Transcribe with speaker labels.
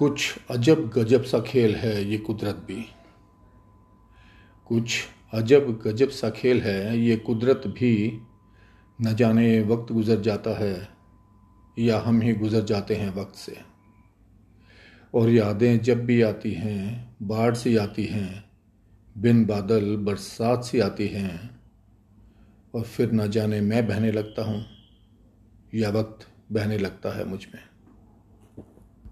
Speaker 1: कुछ अजब गजब सा खेल है ये कुदरत भी। कुछ अजब गजब सा खेल है ये कुदरत भी। न जाने वक्त गुज़र जाता है या हम ही गुज़र जाते हैं वक्त से। और यादें जब भी आती हैं, बाढ़ सी आती हैं, बिन बादल बरसात सी आती हैं, और फिर न जाने मैं बहने लगता हूँ या वक्त बहने लगता है मुझमें।